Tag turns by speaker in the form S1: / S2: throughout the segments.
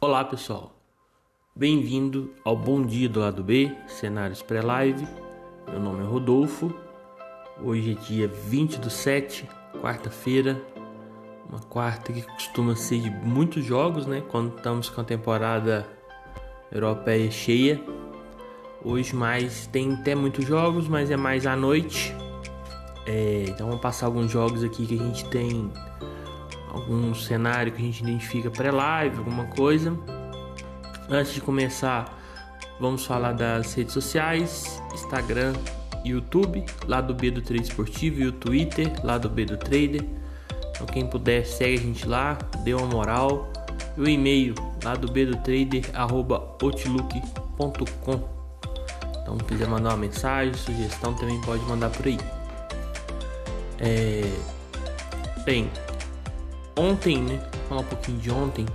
S1: Olá pessoal, bem-vindo ao Bom Dia do Lado B, cenários pré-live. Meu nome é Rodolfo, hoje é dia 20 do 7, quarta-feira, uma quarta que costuma ser de muitos jogos, né? Quando estamos com a temporada europeia cheia. Hoje mais tem até muitos jogos, mas é mais à noite. É, então vamos passar alguns jogos aqui que a gente tem algum cenário que a gente identifica pré-live, alguma coisa. Antes de começar, vamos falar das redes sociais, Instagram, YouTube, lá do B do Trader Esportivo e o Twitter, lá do B do Trader. Então quem puder segue a gente lá, dê uma moral. E o e-mail lá do B do Trader arroba outlook.com. Então se quiser mandar uma mensagem, sugestão também pode mandar por aí. É... Bem, ontem, né? Falar um pouquinho de ontem.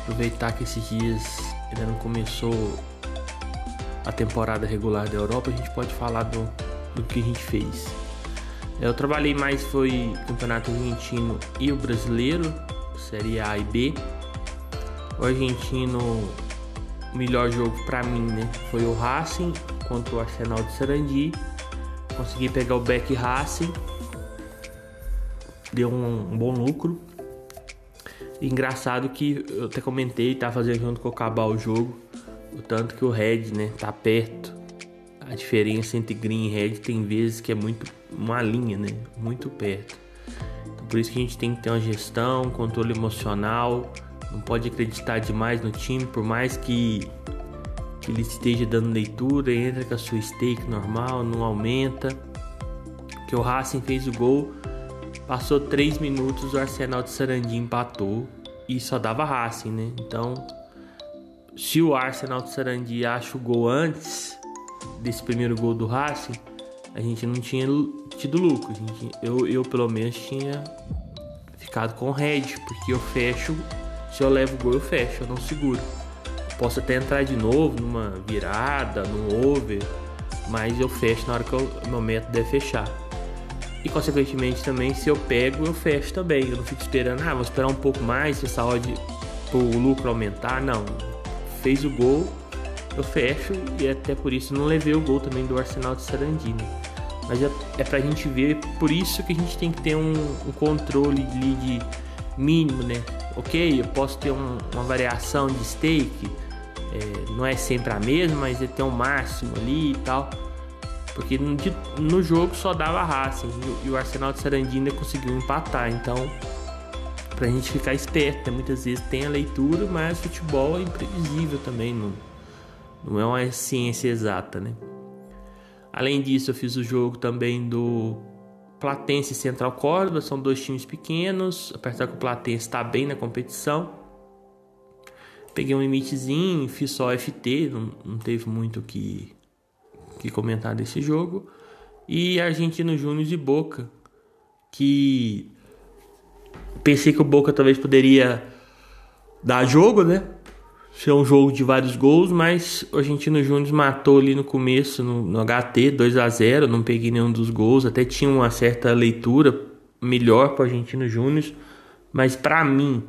S1: Aproveitar que esses dias ainda não começou a temporada regular da Europa, a gente pode falar do, do que a gente fez. Eu trabalhei mais foi campeonato argentino e o brasileiro, série A e B. O argentino, o melhor jogo para mim, né, foi o Racing contra o Arsenal de Sarandi. Consegui pegar o Beck Racing deu um, um bom lucro. Engraçado que eu até comentei, tá fazendo junto com acabar o jogo, o tanto que o Red, né, tá perto. A diferença entre green e red tem vezes que é muito uma linha, né, muito perto. Então, por isso que a gente tem que ter uma gestão, controle emocional, não pode acreditar demais no time, por mais que, que ele esteja dando leitura, entra com a sua stake normal, não aumenta. Que o Racing fez o gol Passou 3 minutos, o Arsenal de Sarandi empatou e só dava Racing, né? Então, se o Arsenal de Sarandi acha o gol antes desse primeiro gol do Racing, a gente não tinha tido lucro. Gente, eu, eu, pelo menos, tinha ficado com o Red, porque eu fecho. Se eu levo o gol, eu fecho, eu não seguro. posso até entrar de novo numa virada, num over, mas eu fecho na hora que o meu método é fechar. E consequentemente também, se eu pego, eu fecho também. Eu não fico esperando, ah, vou esperar um pouco mais, se essa odd o lucro aumentar. Não. Fez o gol, eu fecho e até por isso não levei o gol também do Arsenal de Sarandini. Mas é, é pra gente ver, por isso que a gente tem que ter um, um controle de mínimo, né? Ok, eu posso ter um, uma variação de stake, é, não é sempre a mesma, mas é ter um máximo ali e tal. Porque no, jogo só dava Racing e o Arsenal de Sarandina conseguiu empatar. Então, pra gente ficar esperto, né? muitas vezes tem a leitura, mas futebol é imprevisível também, não, não é uma ciência exata, né? Além disso, eu fiz o jogo também do Platense e Central Córdoba, são dois times pequenos, apesar que o Platense está bem na competição. Peguei um limitezinho, fiz só FT, não, não teve muito que que comentar desse jogo. E Argentino Júnior e Boca, que pensei que o Boca talvez poderia dar jogo, né? Ser um jogo de vários gols, mas o Argentino Júnior matou ali no começo, no, no HT, 2 a 0 não peguei nenhum dos gols, até tinha uma certa leitura melhor para o Argentino Júnior, mas para mim,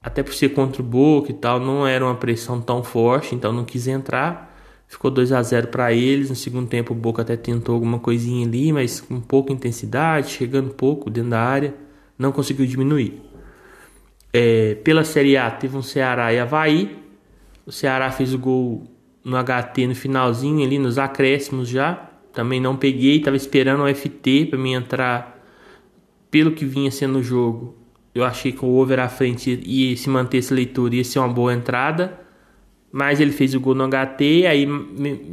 S1: até por ser contra o Boca e tal, não era uma pressão tão forte, então não quis entrar. Ficou 2 a 0 para eles. No segundo tempo, o Boca até tentou alguma coisinha ali, mas com pouca intensidade, chegando pouco dentro da área, não conseguiu diminuir. É, pela Série A, teve um Ceará e Havaí. O Ceará fez o gol no HT no finalzinho, ali nos acréscimos já. Também não peguei, estava esperando o FT para me entrar. Pelo que vinha sendo o jogo, eu achei que o over à frente e se manter essa leitura ia ser uma boa entrada. Mas ele fez o gol no HT, aí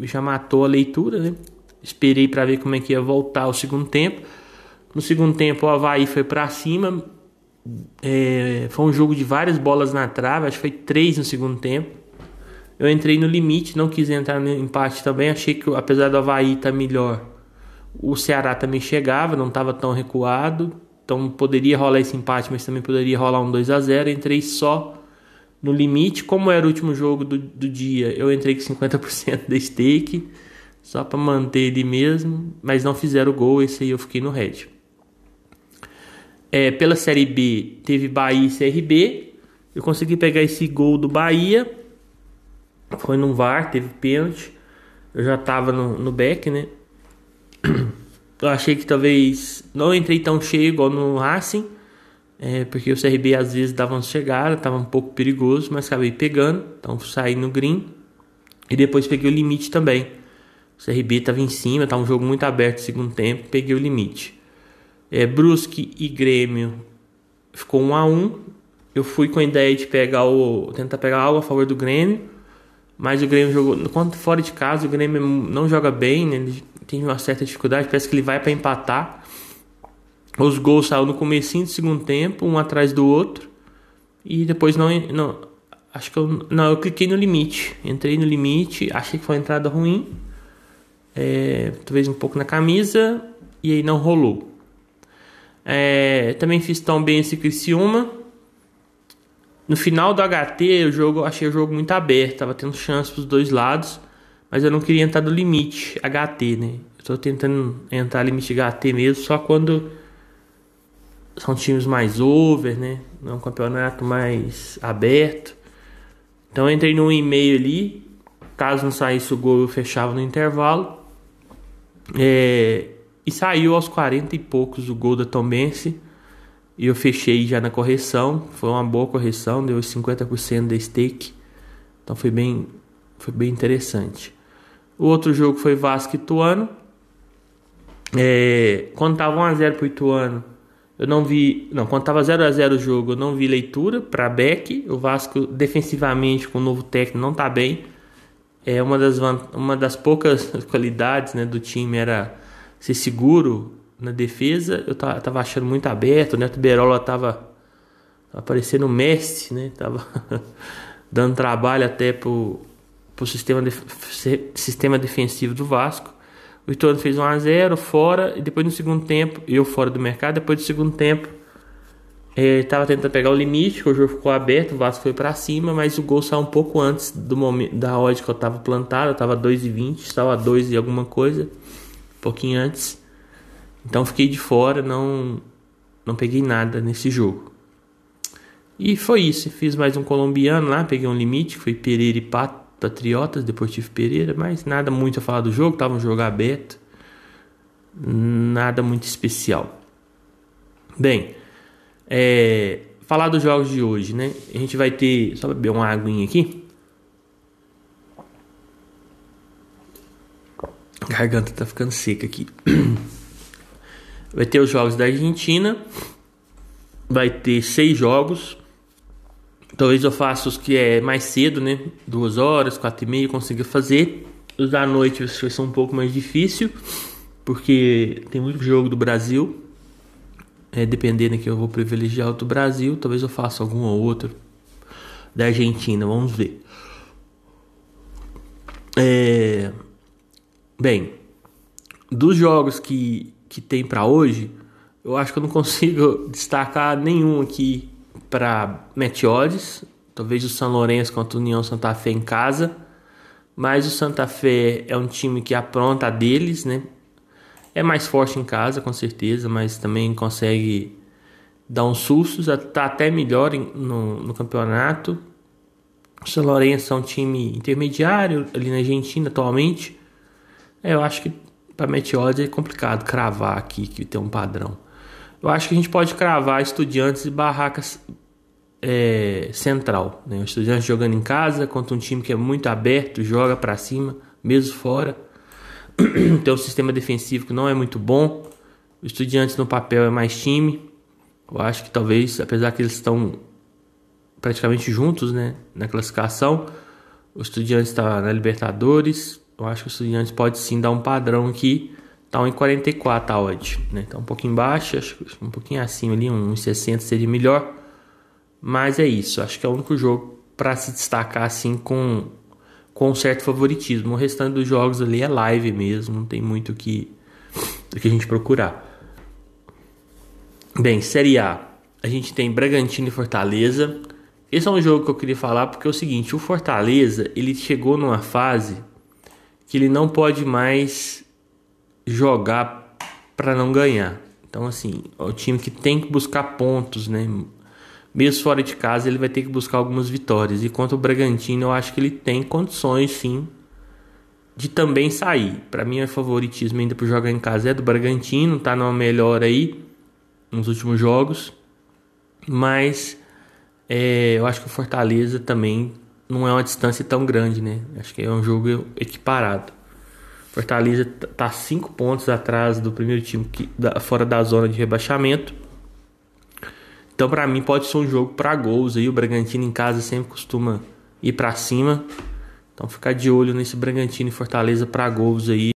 S1: já matou a leitura, né? Esperei para ver como é que ia voltar o segundo tempo. No segundo tempo, o Havaí foi para cima. É, foi um jogo de várias bolas na trave, acho que foi três no segundo tempo. Eu entrei no limite, não quis entrar no empate também. Achei que, apesar do Havaí estar tá melhor, o Ceará também chegava, não estava tão recuado. Então poderia rolar esse empate, mas também poderia rolar um 2 a 0 Entrei só no limite, como era o último jogo do, do dia, eu entrei com 50% da stake, só para manter ele mesmo, mas não fizeram gol, esse aí eu fiquei no red. É, pela Série B, teve Bahia e CRB, Eu consegui pegar esse gol do Bahia. Foi num VAR, teve pênalti. Eu já tava no, no back, né? Eu achei que talvez não entrei tão cheio igual no Racing. É, porque o CRB às vezes dava uma chegada, tava um pouco perigoso, mas acabei pegando. Então saí no green. E depois peguei o limite também. O CRB tava em cima, tava um jogo muito aberto no segundo tempo, peguei o limite. É, Brusque e Grêmio ficou 1 a 1 Eu fui com a ideia de pegar o. tentar pegar algo a favor do Grêmio. Mas o Grêmio jogou. Quando fora de casa, o Grêmio não joga bem, né? Ele tem uma certa dificuldade, parece que ele vai para empatar. Os gols saíram no comecinho do segundo tempo, um atrás do outro. E depois não, não acho que eu não, eu cliquei no limite. Entrei no limite, achei que foi uma entrada ruim. É, talvez um pouco na camisa e aí não rolou. É, também fiz tão bem esse Criciúma. No final do HT, o jogo, achei o jogo muito aberto, tava tendo chance pros dois lados, mas eu não queria entrar no limite HT, né? Eu tô tentando entrar no limite HT mesmo só quando são times mais over, né? É um campeonato mais aberto. Então entrei no e-mail ali, caso não saísse o gol eu fechava no intervalo. É, e saiu aos 40 e poucos o gol da Tombense. E eu fechei já na correção. Foi uma boa correção, deu 50% da stake. Então foi bem, foi bem interessante. O outro jogo foi Vasco e Ituano. É, quando tava 1x0 pro Ituano, eu não vi. Não, quando tava 0x0 o jogo, eu não vi leitura para Beck. O Vasco, defensivamente, com o novo técnico, não tá bem. É uma das, uma das poucas qualidades né, do time era ser seguro na defesa. Eu tava, tava achando muito aberto. O Neto Berola tava, tava parecendo Messi, né? Tava dando trabalho até pro, pro sistema, de, sistema defensivo do Vasco. O Ituano fez 1 a 0 fora e depois no segundo tempo, eu fora do mercado, depois do segundo tempo, estava é, tentando pegar o limite, o jogo ficou aberto, o Vasco foi para cima, mas o gol saiu um pouco antes do momento da hora que eu estava plantado, eu estava 2,20, estava 2 e alguma coisa, um pouquinho antes. Então fiquei de fora, não não peguei nada nesse jogo. E foi isso, fiz mais um colombiano lá, peguei um limite, foi Pereira e Pato Patriotas, Deportivo Pereira, mas nada muito a falar do jogo, tava um jogo aberto, nada muito especial. Bem, é, falar dos jogos de hoje, né? A gente vai ter, só beber uma aguinha aqui. A garganta tá ficando seca aqui. Vai ter os jogos da Argentina. Vai ter seis jogos. Talvez eu faça os que é mais cedo, né? Duas horas, quatro e meia, consiga fazer. Os da noite vai ser um pouco mais difícil, porque tem muito jogo do Brasil. É, dependendo que eu vou privilegiar o do Brasil, talvez eu faça algum ou outro da Argentina, vamos ver. É, bem, dos jogos que, que tem para hoje, eu acho que eu não consigo destacar nenhum aqui para Meteores, talvez o São Lourenço contra o União Santa Fé em casa, mas o Santa Fé é um time que apronta deles, né? É mais forte em casa, com certeza, mas também consegue dar uns sustos, tá até melhor no, no campeonato. O São Lourenço é um time intermediário ali na Argentina atualmente. É, eu acho que para Meteores é complicado cravar aqui que tem um padrão. Eu acho que a gente pode cravar estudiantes e barracas é, central. Né? O estudiante jogando em casa contra um time que é muito aberto, joga para cima, mesmo fora. Tem um sistema defensivo que não é muito bom. O estudiantes no papel é mais time. Eu acho que talvez, apesar que eles estão praticamente juntos né, na classificação, o estudiante está na Libertadores. Eu acho que o estudiante pode sim dar um padrão aqui Tá 1,44 a odd, né? Tá um pouquinho baixo, acho que um pouquinho acima ali, 1,60 seria melhor. Mas é isso, acho que é o único jogo para se destacar assim com com um certo favoritismo. O restante dos jogos ali é live mesmo, não tem muito o que do que a gente procurar. Bem, Série A. A gente tem Bragantino e Fortaleza. Esse é um jogo que eu queria falar porque é o seguinte, o Fortaleza, ele chegou numa fase que ele não pode mais jogar para não ganhar. Então, assim, é o time que tem que buscar pontos, né? mesmo fora de casa, ele vai ter que buscar algumas vitórias. E contra o Bragantino, eu acho que ele tem condições, sim, de também sair. Para mim, o favoritismo ainda para jogar em casa é do Bragantino, tá numa melhor aí nos últimos jogos. Mas é, eu acho que o Fortaleza também não é uma distância tão grande, né? Acho que é um jogo equiparado. Fortaleza tá 5 pontos atrás do primeiro time que, da, fora da zona de rebaixamento. Então, para mim, pode ser um jogo para gols. Aí o Bragantino em casa sempre costuma ir para cima. Então, ficar de olho nesse Bragantino e Fortaleza para gols aí.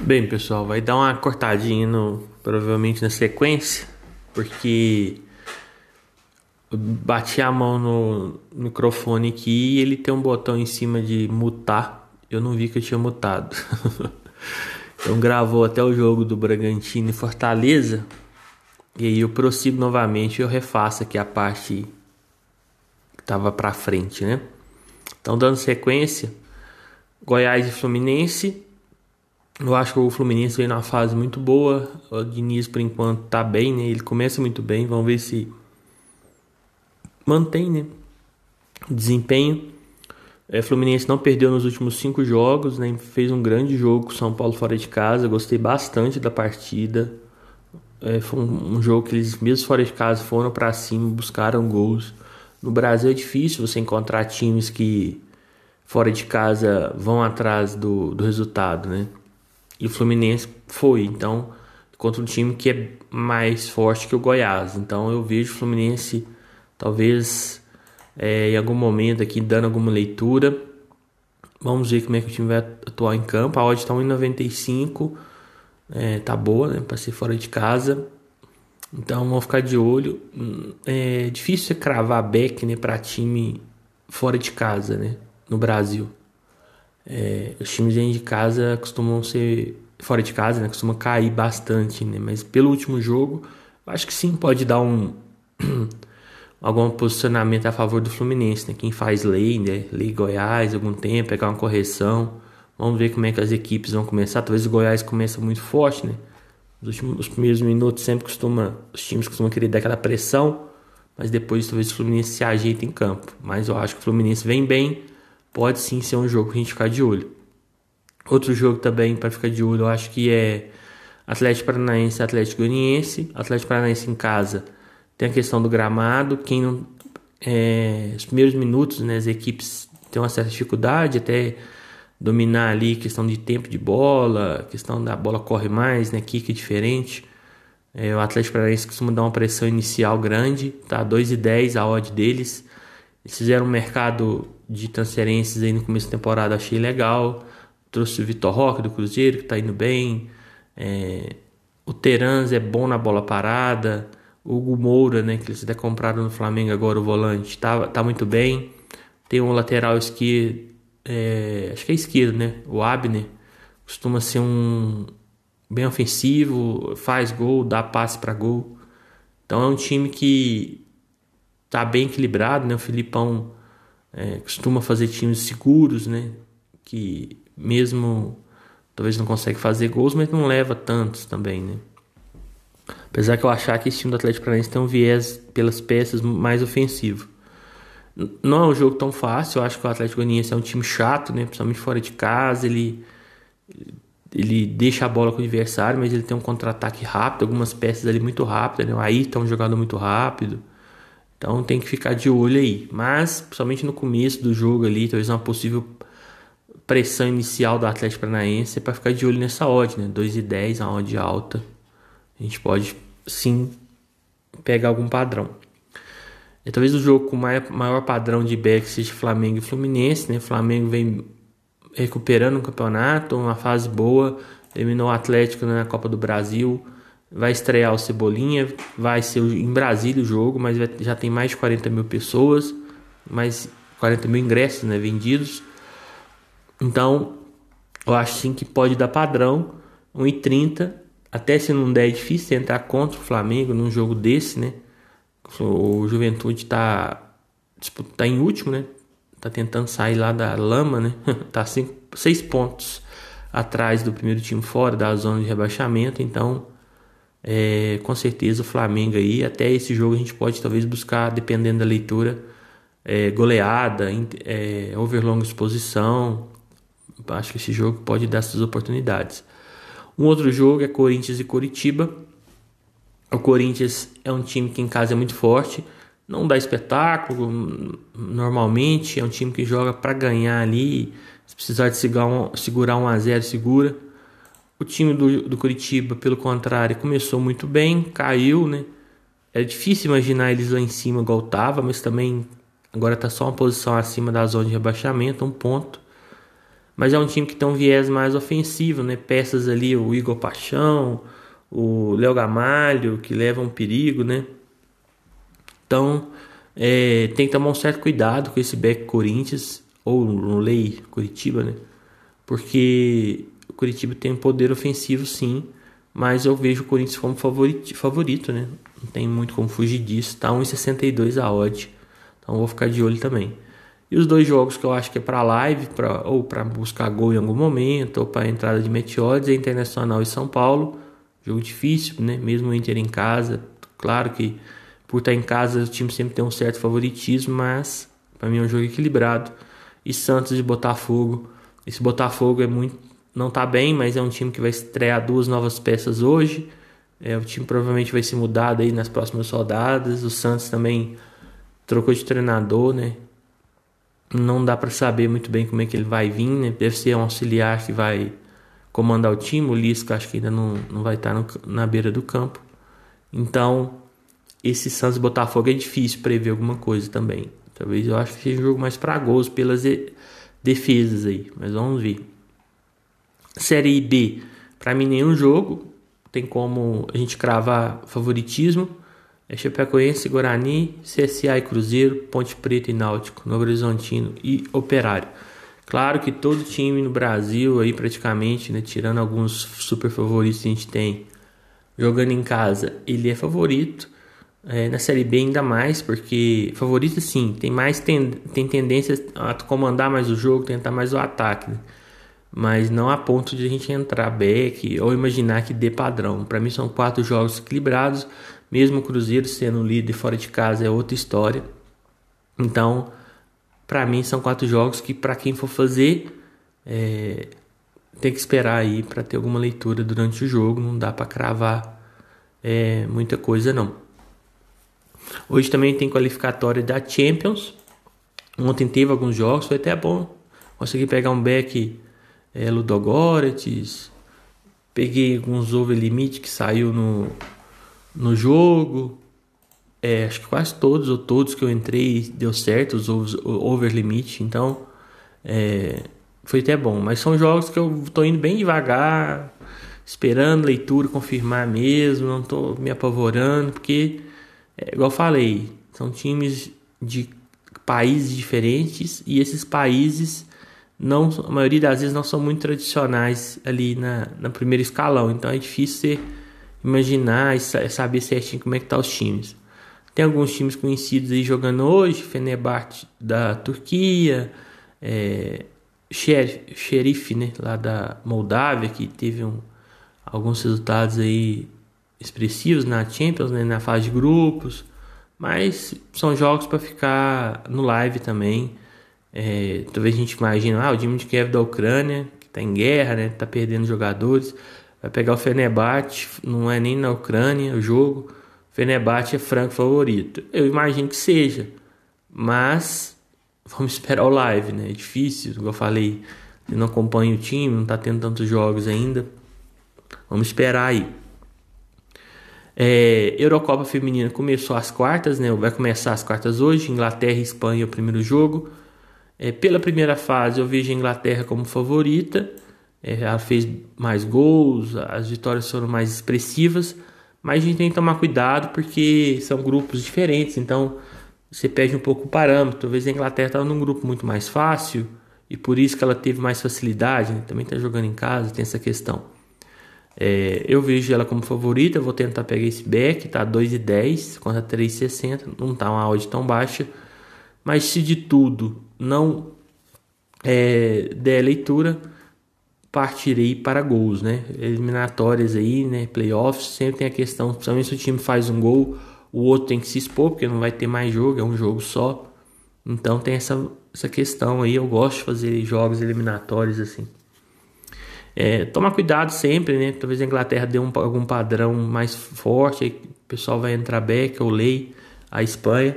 S1: Bem, pessoal, vai dar uma cortadinha no, provavelmente na sequência, porque eu bati a mão no microfone aqui e ele tem um botão em cima de mutar eu não vi que eu tinha mutado. então gravou até o jogo do Bragantino e Fortaleza. E aí eu prossigo novamente e eu refaço aqui a parte que estava para frente, né? Então dando sequência, Goiás e Fluminense. Eu acho que o Fluminense vem numa fase muito boa. O Diniz por enquanto tá bem, né? Ele começa muito bem. Vamos ver se mantém, né? Desempenho. É, Fluminense não perdeu nos últimos cinco jogos, né? fez um grande jogo com São Paulo fora de casa. Gostei bastante da partida. É, foi um, um, jogo que eles, mesmo fora de casa, foram para cima, buscaram gols. No Brasil é difícil você encontrar times que fora de casa vão atrás do, do resultado, né? E o Fluminense foi, então, contra um time que é mais forte que o Goiás. Então eu vejo o Fluminense talvez é, em algum momento aqui dando alguma leitura. Vamos ver como é que o time vai atuar em campo. A odd está 1,95. É, tá boa, né? Para ser fora de casa. Então vamos ficar de olho. É difícil você cravar back né, para time fora de casa, né? No Brasil. É, os times dentro de casa costumam ser. Fora de casa, né? Costumam cair bastante, né? Mas pelo último jogo, acho que sim pode dar um. algum posicionamento a favor do Fluminense, né? Quem faz lei, né? Lei Goiás, algum tempo, pegar uma correção. Vamos ver como é que as equipes vão começar. Talvez o Goiás comece muito forte, né? Os, últimos, os primeiros minutos sempre costuma, os times costumam querer dar aquela pressão, mas depois talvez o Fluminense se ajeite em campo. Mas eu acho que o Fluminense vem bem, pode sim ser um jogo pra gente ficar de olho. Outro jogo também para ficar de olho, eu acho que é Atlético Paranaense Atlético Goianiense. Atlético Paranaense em casa tem a questão do gramado, quem não. É, os primeiros minutos, né, as equipes têm uma certa dificuldade até dominar ali questão de tempo de bola, questão da bola corre mais, né, kick é diferente. É, o Atlético Paranaense costuma dar uma pressão inicial grande, tá? 2 e 10 a odd deles. Eles fizeram um mercado de transferências aí no começo da temporada, achei legal. Trouxe o Vitor Roque do Cruzeiro, que tá indo bem. É, o Terans é bom na bola parada. Hugo Moura, né, que eles até compraram no Flamengo agora, o volante, tá, tá muito bem. Tem um lateral esquerdo, é, acho que é esquerdo, né? O Abner costuma ser um bem ofensivo, faz gol, dá passe para gol. Então é um time que tá bem equilibrado, né? O Filipão é, costuma fazer times seguros, né? Que mesmo talvez não consegue fazer gols, mas não leva tantos também, né? Apesar que eu achar que esse time do Atlético Paranaense tem um viés pelas peças mais ofensivo. Não é um jogo tão fácil, eu acho que o Atlético Goianiense é um time chato, né? Principalmente fora de casa, ele ele deixa a bola com o adversário, mas ele tem um contra-ataque rápido, algumas peças ali muito rápidas, né? Aí tá um jogador muito rápido. Então tem que ficar de olho aí. Mas, principalmente no começo do jogo ali, talvez uma possível pressão inicial do Atlético Paranaense é para ficar de olho nessa odd, né? 2 e 10, a odd alta a gente pode sim pegar algum padrão. E talvez o jogo com maior padrão de back seja Flamengo e Fluminense, né? Flamengo vem recuperando o campeonato, uma fase boa, eliminou o Atlético na Copa do Brasil, vai estrear o Cebolinha, vai ser em Brasília o jogo, mas já tem mais de 40 mil pessoas, mais 40 mil ingressos né, vendidos. Então, eu acho sim que pode dar padrão, 1,30 até se não der, é difícil entrar contra o Flamengo num jogo desse, né? O Juventude tá, tá em último, né? Tá tentando sair lá da lama, né? tá cinco, seis pontos atrás do primeiro time fora da zona de rebaixamento, então É, com certeza o Flamengo aí, até esse jogo a gente pode talvez buscar, dependendo da leitura, é, goleada, é, overlong exposição. Acho que esse jogo pode dar essas oportunidades. Um outro jogo é Corinthians e Coritiba. O Corinthians é um time que em casa é muito forte, não dá espetáculo normalmente, é um time que joga para ganhar ali, se precisar de segurar um, a 0 segura. O time do, do Curitiba, pelo contrário, começou muito bem, caiu, né? É difícil imaginar eles lá em cima igual tava, mas também agora tá só uma posição acima da zona de rebaixamento, um ponto. Mas é um time que tem um viés mais ofensivo, né? Peças ali, o Igor Paixão, o Léo Gamalho, que levam perigo, né? Então, é, tem que tomar um certo cuidado com esse back Corinthians, ou no Lei Curitiba, né? Porque o Curitiba tem um poder ofensivo, sim, mas eu vejo o Corinthians como favorito, favorito né? Não tem muito como fugir disso. Tá 1,62 a odd. Então vou ficar de olho também. E os dois jogos que eu acho que é para live, pra, ou para buscar gol em algum momento, ou para entrada de meteodes, é Internacional e São Paulo. Jogo difícil, né? Mesmo o Inter em casa. Claro que por estar em casa o time sempre tem um certo favoritismo, mas para mim é um jogo equilibrado. E Santos e Botafogo. Esse Botafogo é muito não tá bem, mas é um time que vai estrear duas novas peças hoje. É, o time provavelmente vai ser mudado aí nas próximas rodadas. O Santos também trocou de treinador, né? Não dá para saber muito bem como é que ele vai vir, né? Deve ser um auxiliar que vai comandar o time. O Lisca acho que ainda não, não vai estar no, na beira do campo. Então, esse Santos Botafogo é difícil prever alguma coisa também. Talvez eu acho que seja um jogo mais para gols pelas defesas aí, mas vamos ver. Série B, para mim nenhum jogo tem como a gente cravar favoritismo. É Chapecoense, Guarani, CSA e Cruzeiro, Ponte Preta e Náutico, Novo Horizontino e Operário. Claro que todo time no Brasil aí praticamente, né, tirando alguns super favoritos que a gente tem jogando em casa, ele é favorito. É, na Série B ainda mais, porque favorito sim, tem mais ten, tem tendência a comandar mais o jogo, tentar mais o ataque, né? mas não a ponto de a gente entrar back ou imaginar que dê padrão. Para mim são quatro jogos equilibrados, mesmo o Cruzeiro sendo líder fora de casa é outra história. Então, para mim são quatro jogos que para quem for fazer é, tem que esperar aí para ter alguma leitura durante o jogo, não dá para cravar é, muita coisa não. Hoje também tem qualificatória da Champions. Ontem teve alguns jogos, foi até bom. Consegui pegar um back é, Ludogorets. Peguei alguns over limite que saiu no, no jogo. É, acho que quase todos ou todos que eu entrei deu certo, os over limite. Então é, foi até bom. Mas são jogos que eu tô indo bem devagar, esperando leitura confirmar mesmo. Não tô me apavorando, porque é, igual eu falei, são times de países diferentes e esses países não, a maioria das vezes não são muito tradicionais ali na, na primeiro escalão, então é difícil você imaginar e saber certinho como é que tá os times. Tem alguns times conhecidos aí jogando hoje, Fenerbahçe da Turquia, é, Sheriff, né, lá da Moldávia, que teve um, alguns resultados aí expressivos na Champions, né, na fase de grupos, mas são jogos para ficar no live também. É, talvez a gente imagine, ah, o time de Kiev da Ucrânia, que está em guerra, né, tá perdendo jogadores, vai pegar o Fenerbahçe, não é nem na Ucrânia o jogo, Fenerbahçe é franco favorito. Eu imagino que seja, mas vamos esperar o live, né? É difícil, como eu falei, eu não acompanho o time, não está tendo tantos jogos ainda. Vamos esperar aí. É, Eurocopa Feminina começou as quartas, né? Vai começar as quartas hoje. Inglaterra e Espanha é o primeiro jogo. É, pela primeira fase, eu vejo a Inglaterra como favorita. É, ela fez mais gols, as vitórias foram mais expressivas. Mas a gente tem que tomar cuidado porque são grupos diferentes. Então você perde um pouco o parâmetro. Talvez a Inglaterra estava num grupo muito mais fácil e por isso que ela teve mais facilidade. Né? Também está jogando em casa, tem essa questão. É, eu vejo ela como favorita, vou tentar pegar esse back, tá 2,10 contra 3,60, não tá uma odd tão baixa, mas se de tudo não é, der leitura, partirei para gols, né? Eliminatórias aí, né? Playoffs, sempre tem a questão, principalmente se o time faz um gol, o outro tem que se expor, porque não vai ter mais jogo, é um jogo só. Então tem essa, essa questão aí, eu gosto de fazer jogos eliminatórios assim. É, tomar cuidado sempre, né? Talvez a Inglaterra dê um, algum padrão mais forte, aí o pessoal vai entrar back ou lei, a Espanha.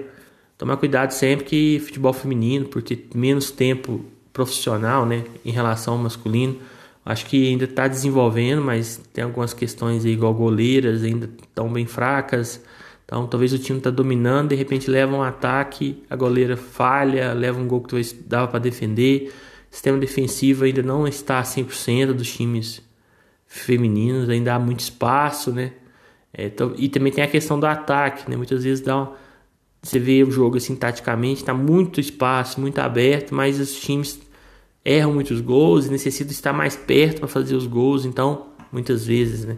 S1: Tomar cuidado sempre que futebol feminino, por ter menos tempo profissional, né, em relação ao masculino, Acho que ainda está desenvolvendo, mas tem algumas questões aí, igual goleiras, ainda estão bem fracas. Então, talvez o time está dominando, de repente leva um ataque, a goleira falha, leva um gol que talvez dava para defender. O sistema defensivo ainda não está 100% dos times femininos, ainda há muito espaço, né? É, e também tem a questão do ataque, né? Muitas vezes dá você vê o jogo assim taticamente, está muito espaço, muito aberto, mas os times erram muitos gols e necessitam estar mais perto para fazer os gols, então muitas vezes, né?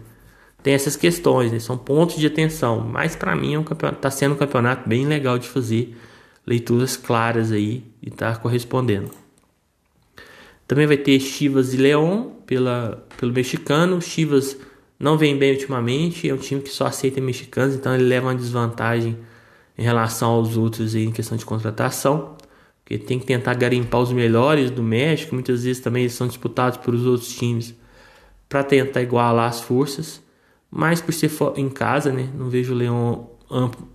S1: Tem essas questões, né? São pontos de atenção, mas para mim é um campeonato, tá sendo um campeonato bem legal de fazer leituras claras aí e tá correspondendo. Também vai ter Chivas e Leão pela, pelo mexicano. Chivas não vem bem ultimamente, é um time que só aceita mexicanos, então ele leva uma desvantagem em relação aos outros aí em questão de contratação porque tem que tentar garimpar os melhores do México, muitas vezes também eles são disputados por os outros times para tentar igualar as forças, mas por ser em casa, né, não vejo o Leão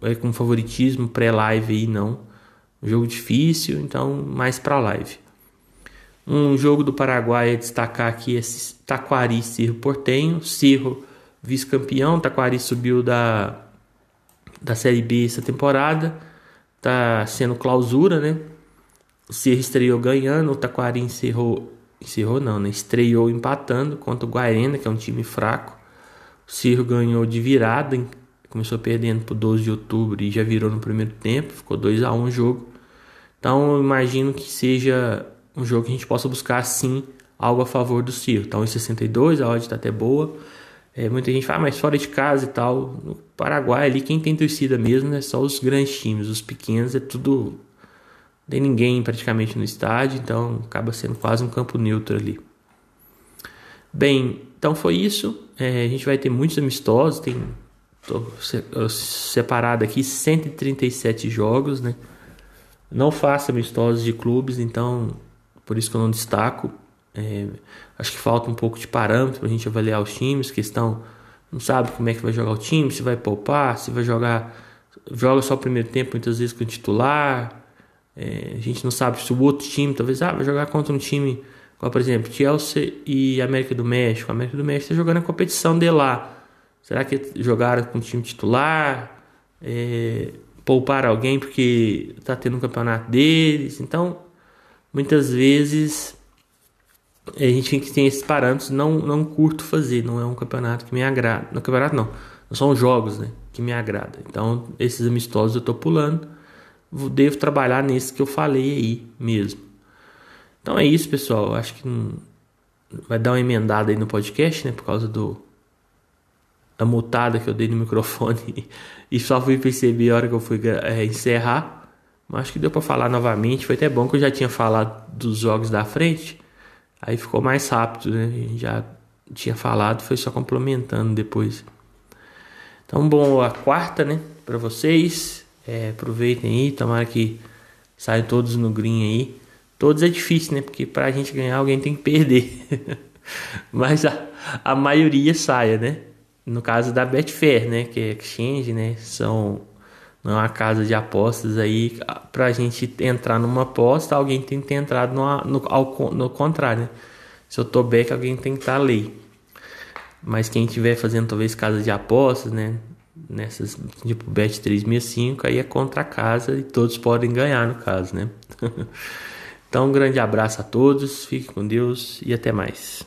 S1: é, com favoritismo pré-live aí não. Um jogo difícil, então mais para live. Um jogo do Paraguai a destacar aqui é Taquari Cerro Portenho, Cerro vice-campeão, Taquari subiu da da Série B essa temporada, tá sendo clausura, né? O estreou ganhando, o Taquari encerrou, encerrou não, né? Estreou empatando contra o Guarena, que é um time fraco. O Cerro ganhou de virada, começou perdendo por 12 de outubro e já virou no primeiro tempo, ficou 2 a 1 um o jogo. Então eu imagino que seja um jogo que a gente possa buscar sim algo a favor do Cerro. Então em 62 a odd está até boa. É, muita gente fala, ah, mas fora de casa e tal. No Paraguai ali quem tem torcida mesmo é só os grandes times, os pequenos é tudo tem ninguém praticamente no estádio, então acaba sendo quase um campo neutro ali. Bem, então foi isso. É, a gente vai ter muitos amistosos, tem tô separado aqui 137 jogos, né? Não faço amistosos de clubes, então por isso que eu não destaco. É, acho que falta um pouco de parâmetro para a gente avaliar os times, questão não sabe como é que vai jogar o time, se vai poupar, se vai jogar joga só o primeiro tempo muitas vezes com o titular, é, a gente não sabe se o outro time, talvez, ah, vai jogar contra um time, como por exemplo, Chelsea e América do México. A América do México está jogando a competição de lá. Será que jogaram com o time titular? É, poupar alguém porque está tendo um campeonato deles? Então, muitas vezes a gente tem esses parâmetros. Não, não curto fazer, não é um campeonato que me agrada. Não, campeonato não, não são jogos né, que me agrada. Então, esses amistosos eu estou pulando devo trabalhar nesse que eu falei aí mesmo. Então é isso, pessoal. Acho que vai dar uma emendada aí no podcast, né? Por causa do da mutada que eu dei no microfone e só fui perceber a hora que eu fui é, encerrar. Mas acho que deu para falar novamente. Foi até bom que eu já tinha falado dos jogos da frente. Aí ficou mais rápido, né? Já tinha falado, foi só complementando depois. Então, bom, a quarta, né, para vocês. É, aproveitem aí, tomara que saiam todos no green aí. Todos é difícil, né? Porque pra gente ganhar, alguém tem que perder. Mas a, a maioria saia, né? No caso da Betfair, né? Que é exchange, né? São não é uma casa de apostas aí. Pra gente entrar numa aposta, alguém tem que ter entrado no, no, ao, no contrário, né? Se eu tô back, alguém tem que estar tá lei. Mas quem estiver fazendo talvez casa de apostas, né? Nessas tipo bet 365 aí é contra a casa e todos podem ganhar no caso, né? então um grande abraço a todos, fique com Deus e até mais.